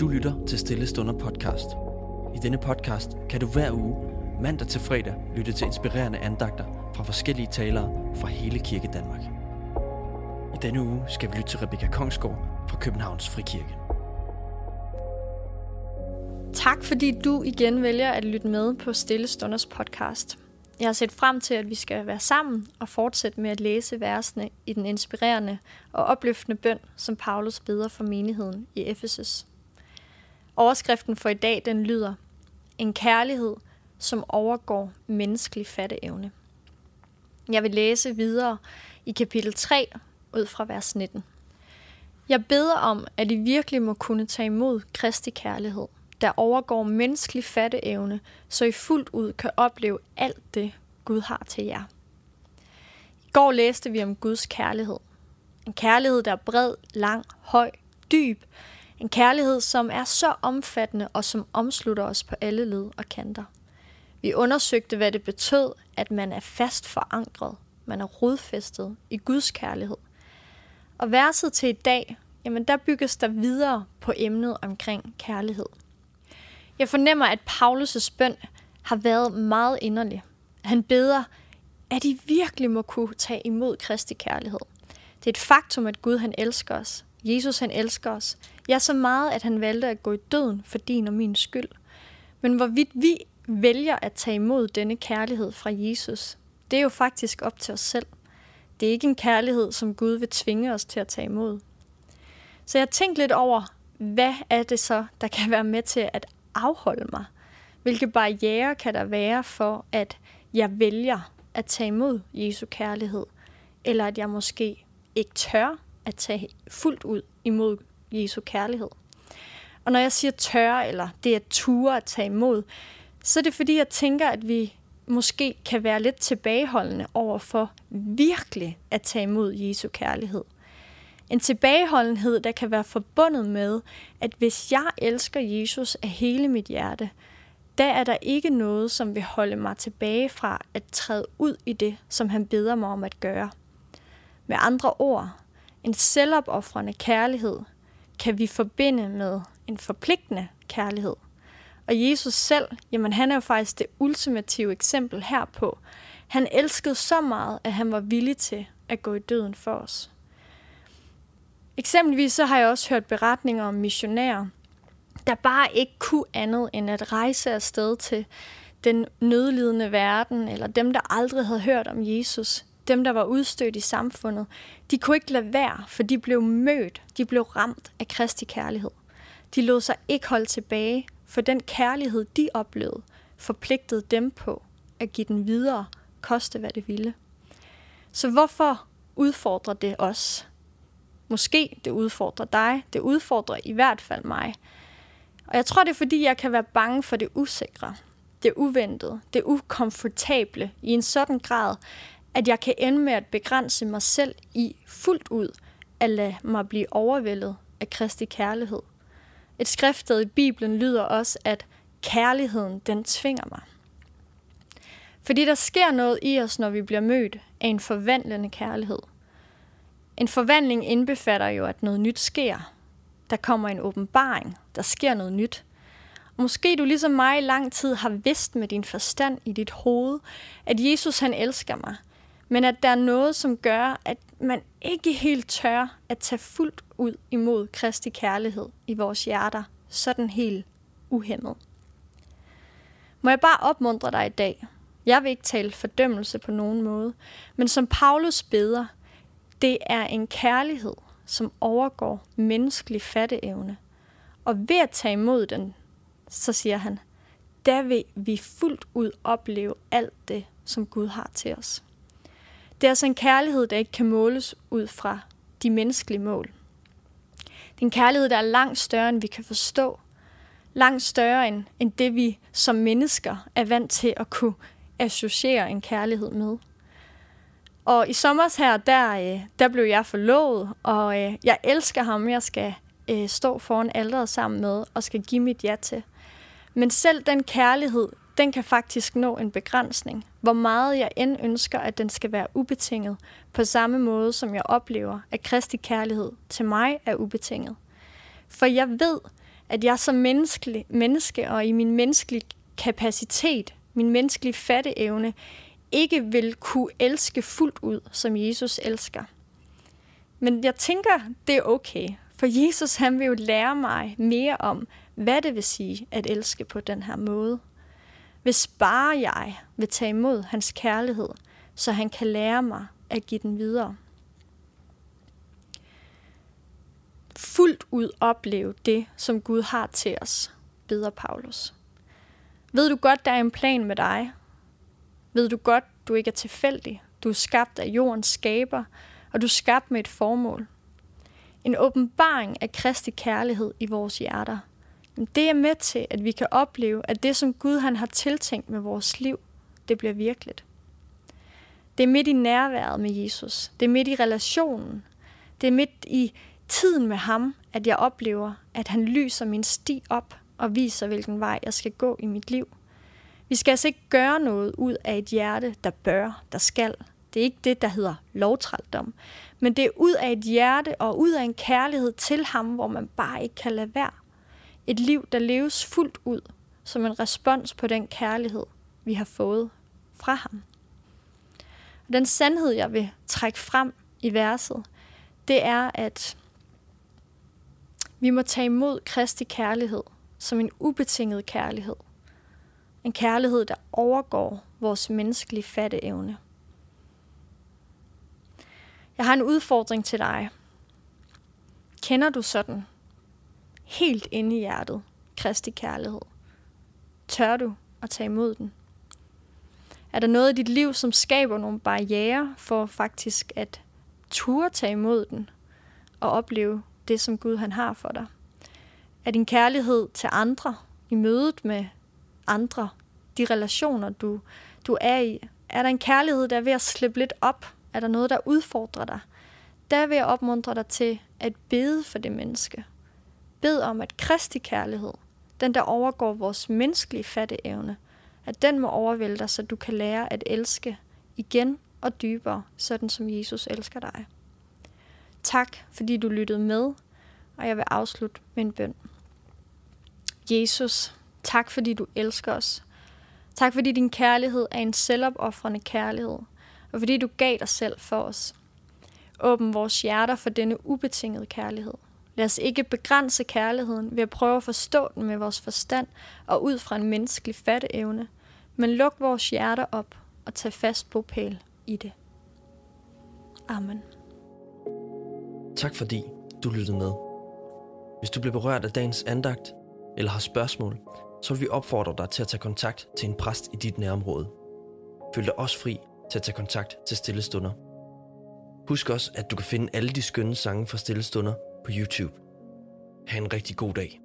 Du lytter til Stille Stunder podcast. I denne podcast kan du hver uge, mandag til fredag, lytte til inspirerende andagter fra forskellige talere fra hele Kirke Danmark. I denne uge skal vi lytte til Rebecca Kongsgaard fra Københavns Frikirke. Tak fordi du igen vælger at lytte med på Stille Stunders podcast. Jeg har set frem til, at vi skal være sammen og fortsætte med at læse versene i den inspirerende og opløftende bøn, som Paulus beder for menigheden i Efesus. Overskriften for i dag den lyder, en kærlighed, som overgår menneskelig fatteevne. Jeg vil læse videre i kapitel 3 ud fra vers 19. Jeg beder om, at I virkelig må kunne tage imod Kristi kærlighed, der overgår menneskelig fatteevne, så I fuldt ud kan opleve alt det, Gud har til jer. I går læste vi om Guds kærlighed. En kærlighed, der er bred, lang, høj, dyb. En kærlighed, som er så omfattende og som omslutter os på alle led og kanter. Vi undersøgte, hvad det betød, at man er fast forankret, man er rodfæstet i Guds kærlighed. Og verset til i dag, jamen der bygges der videre på emnet omkring kærlighed. Jeg fornemmer, at Paulus' bøn har været meget inderlig. Han beder, at I virkelig må kunne tage imod Kristi kærlighed. Det er et faktum, at Gud han elsker os. Jesus han elsker os. Ja, så meget, at han valgte at gå i døden for din og min skyld. Men hvorvidt vi vælger at tage imod denne kærlighed fra Jesus, det er jo faktisk op til os selv. Det er ikke en kærlighed, som Gud vil tvinge os til at tage imod. Så jeg tænkte lidt over, hvad er det så, der kan være med til at afholde mig? Hvilke barriere kan der være for, at jeg vælger at tage imod Jesu kærlighed, eller at jeg måske ikke tør at tage fuldt ud imod Jesu kærlighed? Og når jeg siger tør, eller det er ture at tage imod, så er det fordi, jeg tænker, at vi måske kan være lidt tilbageholdende over for virkelig at tage imod Jesu kærlighed. En tilbageholdenhed, der kan være forbundet med, at hvis jeg elsker Jesus af hele mit hjerte, der er der ikke noget, som vil holde mig tilbage fra at træde ud i det, som han beder mig om at gøre. Med andre ord, en selvopoffrende kærlighed kan vi forbinde med en forpligtende kærlighed. Og Jesus selv, jamen han er jo faktisk det ultimative eksempel herpå. Han elskede så meget, at han var villig til at gå i døden for os. Eksempelvis så har jeg også hørt beretninger om missionærer, der bare ikke kunne andet end at rejse afsted til den nødlidende verden, eller dem, der aldrig havde hørt om Jesus, dem, der var udstødt i samfundet, de kunne ikke lade være, for de blev mødt, de blev ramt af Kristi kærlighed. De lod sig ikke holde tilbage, for den kærlighed, de oplevede, forpligtede dem på at give den videre, koste hvad det ville. Så hvorfor udfordrer det os? Måske det udfordrer dig, det udfordrer i hvert fald mig. Og jeg tror, det er fordi, jeg kan være bange for det usikre, det uventede, det ukomfortable i en sådan grad, at jeg kan ende med at begrænse mig selv i fuldt ud at lade mig blive overvældet af Kristi kærlighed. Et skriftsted i Bibelen lyder også, at kærligheden, den tvinger mig. Fordi der sker noget i os, når vi bliver mødt af en forvandlende kærlighed. En forvandling indbefatter jo, at noget nyt sker. Der kommer en åbenbaring. Der sker noget nyt. Måske du ligesom mig i lang tid har vidst med din forstand i dit hoved, at Jesus han elsker mig. Men at der er noget, som gør, at man ikke helt tør at tage fuldt ud imod Kristi kærlighed i vores hjerter, sådan helt uhemmet. Må jeg bare opmuntre dig i dag? Jeg vil ikke tale fordømmelse på nogen måde, men som Paulus beder, det er en kærlighed, som overgår menneskelig fatteevne. Og ved at tage imod den, så siger han, der vil vi fuldt ud opleve alt det, som Gud har til os. Det er altså en kærlighed, der ikke kan måles ud fra de menneskelige mål. Det er en kærlighed, der er langt større, end vi kan forstå. Langt større end, end det, vi som mennesker er vant til at kunne associere en kærlighed med. Og i sommer her, der, øh, der blev jeg forlovet, og øh, jeg elsker ham, jeg skal øh, stå foran alderet sammen med, og skal give mit ja til. Men selv den kærlighed, den kan faktisk nå en begrænsning. Hvor meget jeg end ønsker, at den skal være ubetinget, på samme måde som jeg oplever, at Kristi kærlighed til mig er ubetinget. For jeg ved, at jeg som menneske, menneske og i min menneskelige kapacitet, min menneskelige fatteevne, ikke vil kunne elske fuldt ud, som Jesus elsker. Men jeg tænker, det er okay, for Jesus han vil jo lære mig mere om, hvad det vil sige at elske på den her måde. Hvis bare jeg vil tage imod hans kærlighed, så han kan lære mig at give den videre. Fuldt ud opleve det, som Gud har til os, beder Paulus. Ved du godt, der er en plan med dig? Ved du godt, du ikke er tilfældig? Du er skabt af jordens skaber, og du er skabt med et formål. En åbenbaring af Kristi kærlighed i vores hjerter. Det er med til, at vi kan opleve, at det, som Gud han har tiltænkt med vores liv, det bliver virkeligt. Det er midt i nærværet med Jesus. Det er midt i relationen. Det er midt i tiden med ham, at jeg oplever, at han lyser min sti op og viser, hvilken vej jeg skal gå i mit liv. Vi skal altså ikke gøre noget ud af et hjerte, der bør, der skal. Det er ikke det, der hedder lovtrældom. Men det er ud af et hjerte og ud af en kærlighed til ham, hvor man bare ikke kan lade være. Et liv, der leves fuldt ud, som en respons på den kærlighed, vi har fået fra ham. Og den sandhed, jeg vil trække frem i verset, det er, at vi må tage imod Kristi kærlighed som en ubetinget kærlighed. En kærlighed, der overgår vores menneskelige fatteevne. Jeg har en udfordring til dig. Kender du sådan, helt inde i hjertet, Kristi kærlighed? Tør du at tage imod den? Er der noget i dit liv, som skaber nogle barriere for faktisk at turde tage imod den og opleve det, som Gud han har for dig? Er din kærlighed til andre, i mødet med andre, de relationer, du, du er i, er der en kærlighed, der er ved at slippe lidt op? Er der noget, der udfordrer dig? Der vil jeg opmuntre dig til at bede for det menneske. Bed om, at Kristi kærlighed, den der overgår vores menneskelige fatteevne, at den må overvælde dig, så du kan lære at elske igen og dybere, sådan som Jesus elsker dig. Tak, fordi du lyttede med, og jeg vil afslutte med en bøn. Jesus, tak fordi du elsker os. Tak fordi din kærlighed er en selvopoffrende kærlighed, og fordi du gav dig selv for os. Åbn vores hjerter for denne ubetingede kærlighed. Lad os ikke begrænse kærligheden ved at prøve at forstå den med vores forstand og ud fra en menneskelig fatteevne, men luk vores hjerter op og tag fast bopæl i det. Amen. Tak fordi du lyttede med. Hvis du blev berørt af dagens andagt eller har spørgsmål, så vil vi opfordre dig til at tage kontakt til en præst i dit nærområde. Føl dig også fri til at tage kontakt til Stillestunder. Husk også, at du kan finde alle de skønne sange fra Stillestunder på YouTube. Ha' en rigtig god dag.